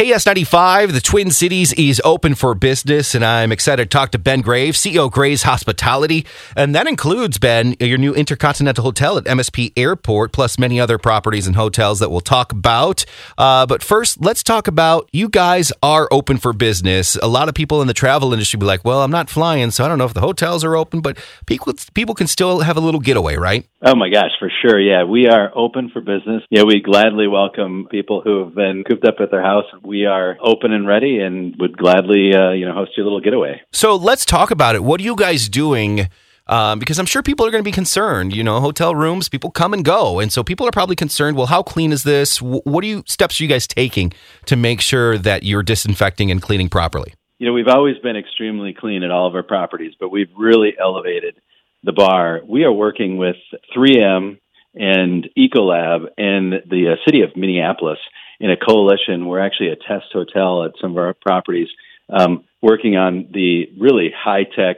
KS95, the Twin Cities is open for business, and I'm excited to talk to Ben Graves, CEO of Graves Hospitality. And that includes, Ben, your new Intercontinental Hotel at MSP Airport, plus many other properties and hotels that we'll talk about. Uh, but first, let's talk about you guys are open for business. A lot of people in the travel industry be like, well, I'm not flying, so I don't know if the hotels are open, but people, people can still have a little getaway, right? Oh my gosh, for sure. Yeah, we are open for business. Yeah, we gladly welcome people who have been cooped up at their house. We are open and ready and would gladly, uh, you know, host your little getaway. So let's talk about it. What are you guys doing? Um, because I'm sure people are going to be concerned. You know, hotel rooms, people come and go, and so people are probably concerned. Well, how clean is this? What are you steps are you guys taking to make sure that you're disinfecting and cleaning properly? You know, we've always been extremely clean at all of our properties, but we've really elevated the bar, we are working with 3M and Ecolab and the uh, city of Minneapolis in a coalition. We're actually a test hotel at some of our properties, um, working on the really high tech,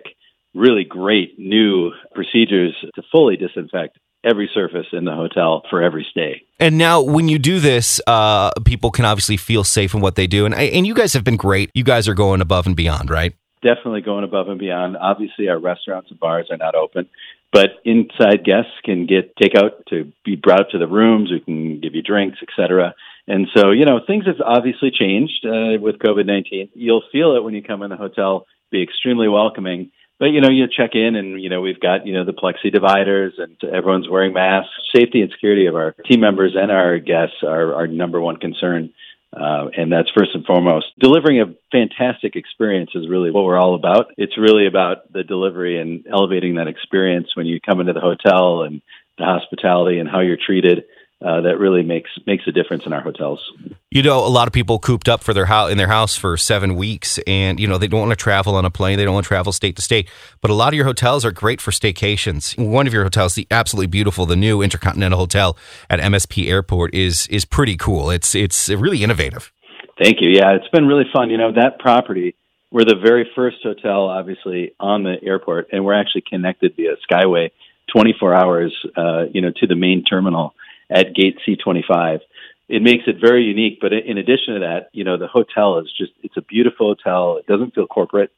really great new procedures to fully disinfect every surface in the hotel for every stay. And now, when you do this, uh, people can obviously feel safe in what they do, and and you guys have been great. You guys are going above and beyond, right? definitely going above and beyond. Obviously, our restaurants and bars are not open, but inside guests can get takeout to be brought up to the rooms. We can give you drinks, etc. And so, you know, things have obviously changed uh, with COVID nineteen. You'll feel it when you come in the hotel. Be extremely welcoming. But you know, you check in, and you know, we've got you know the plexi dividers, and everyone's wearing masks. Safety and security of our team members and our guests are our number one concern. Uh, and that's first and foremost. Delivering a fantastic experience is really what we're all about. It's really about the delivery and elevating that experience when you come into the hotel and the hospitality and how you're treated uh, that really makes makes a difference in our hotels. You know, a lot of people cooped up for their house in their house for seven weeks, and you know they don't want to travel on a plane. They don't want to travel state to state. But a lot of your hotels are great for staycations. One of your hotels, the absolutely beautiful, the new Intercontinental Hotel at MSP Airport, is is pretty cool. It's it's really innovative. Thank you. Yeah, it's been really fun. You know, that property. We're the very first hotel, obviously, on the airport, and we're actually connected via Skyway 24 hours, uh, you know, to the main terminal at gate C25. It makes it very unique. But in addition to that, you know, the hotel is just, it's a beautiful hotel. It doesn't feel corporate.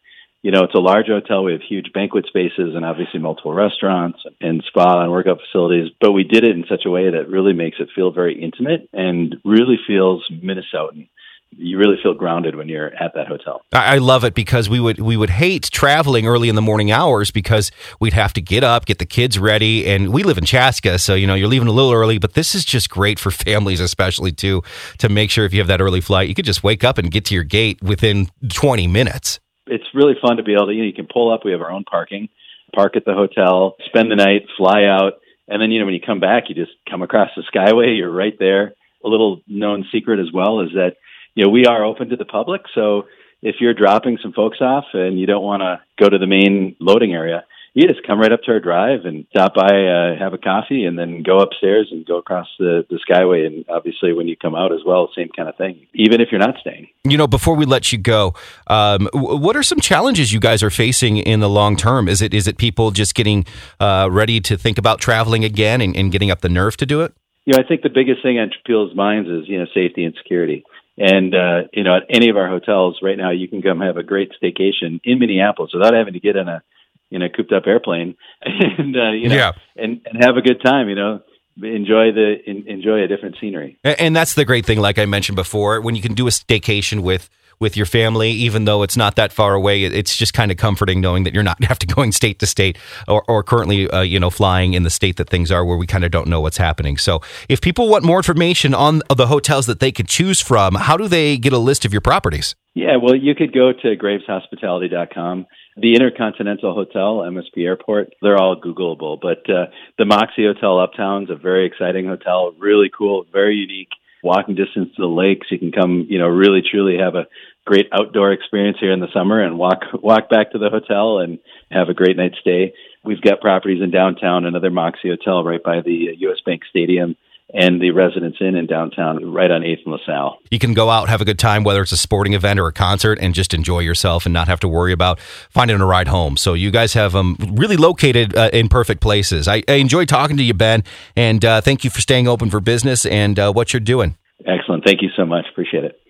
You know, it's a large hotel. We have huge banquet spaces and obviously multiple restaurants and spa and workout facilities. But we did it in such a way that really makes it feel very intimate and really feels Minnesotan you really feel grounded when you're at that hotel. I love it because we would we would hate traveling early in the morning hours because we'd have to get up, get the kids ready, and we live in Chaska, so you know you're leaving a little early. But this is just great for families, especially too, to make sure if you have that early flight, you could just wake up and get to your gate within 20 minutes. It's really fun to be able to you know you can pull up. We have our own parking, park at the hotel, spend the night, fly out, and then you know when you come back, you just come across the Skyway. You're right there. A little known secret as well is that you know, we are open to the public. So if you're dropping some folks off and you don't want to go to the main loading area, you just come right up to our drive and stop by, uh, have a coffee, and then go upstairs and go across the, the Skyway. And obviously, when you come out as well, same kind of thing, even if you're not staying. You know, before we let you go, um, what are some challenges you guys are facing in the long term? Is it is it people just getting uh, ready to think about traveling again and, and getting up the nerve to do it? You know, I think the biggest thing on people's minds is you know safety and security. And uh, you know, at any of our hotels right now, you can come have a great staycation in Minneapolis without having to get in a in a cooped up airplane, and uh, you know, yeah. and and have a good time. You know, enjoy the enjoy a different scenery. And that's the great thing, like I mentioned before, when you can do a staycation with with your family, even though it's not that far away. It's just kind of comforting knowing that you're not have to going state to state or, or currently, uh, you know, flying in the state that things are where we kind of don't know what's happening. So, if people want more information on the hotels that they could choose from, how do they get a list of your properties? Yeah, well, you could go to graveshospitality.com. The Intercontinental Hotel, MSP Airport, they're all Googleable. But uh, the Moxy Hotel Uptown is a very exciting hotel, really cool, very unique walking distance to the lakes. You can come, you know, really truly have a great outdoor experience here in the summer and walk walk back to the hotel and have a great night's stay. We've got properties in downtown, another Moxy Hotel right by the U.S. Bank Stadium and the Residence Inn in downtown, right on 8th and LaSalle. You can go out, have a good time, whether it's a sporting event or a concert, and just enjoy yourself and not have to worry about finding a ride home. So you guys have them um, really located uh, in perfect places. I, I enjoy talking to you, Ben, and uh, thank you for staying open for business and uh, what you're doing. Excellent. Thank you so much. Appreciate it.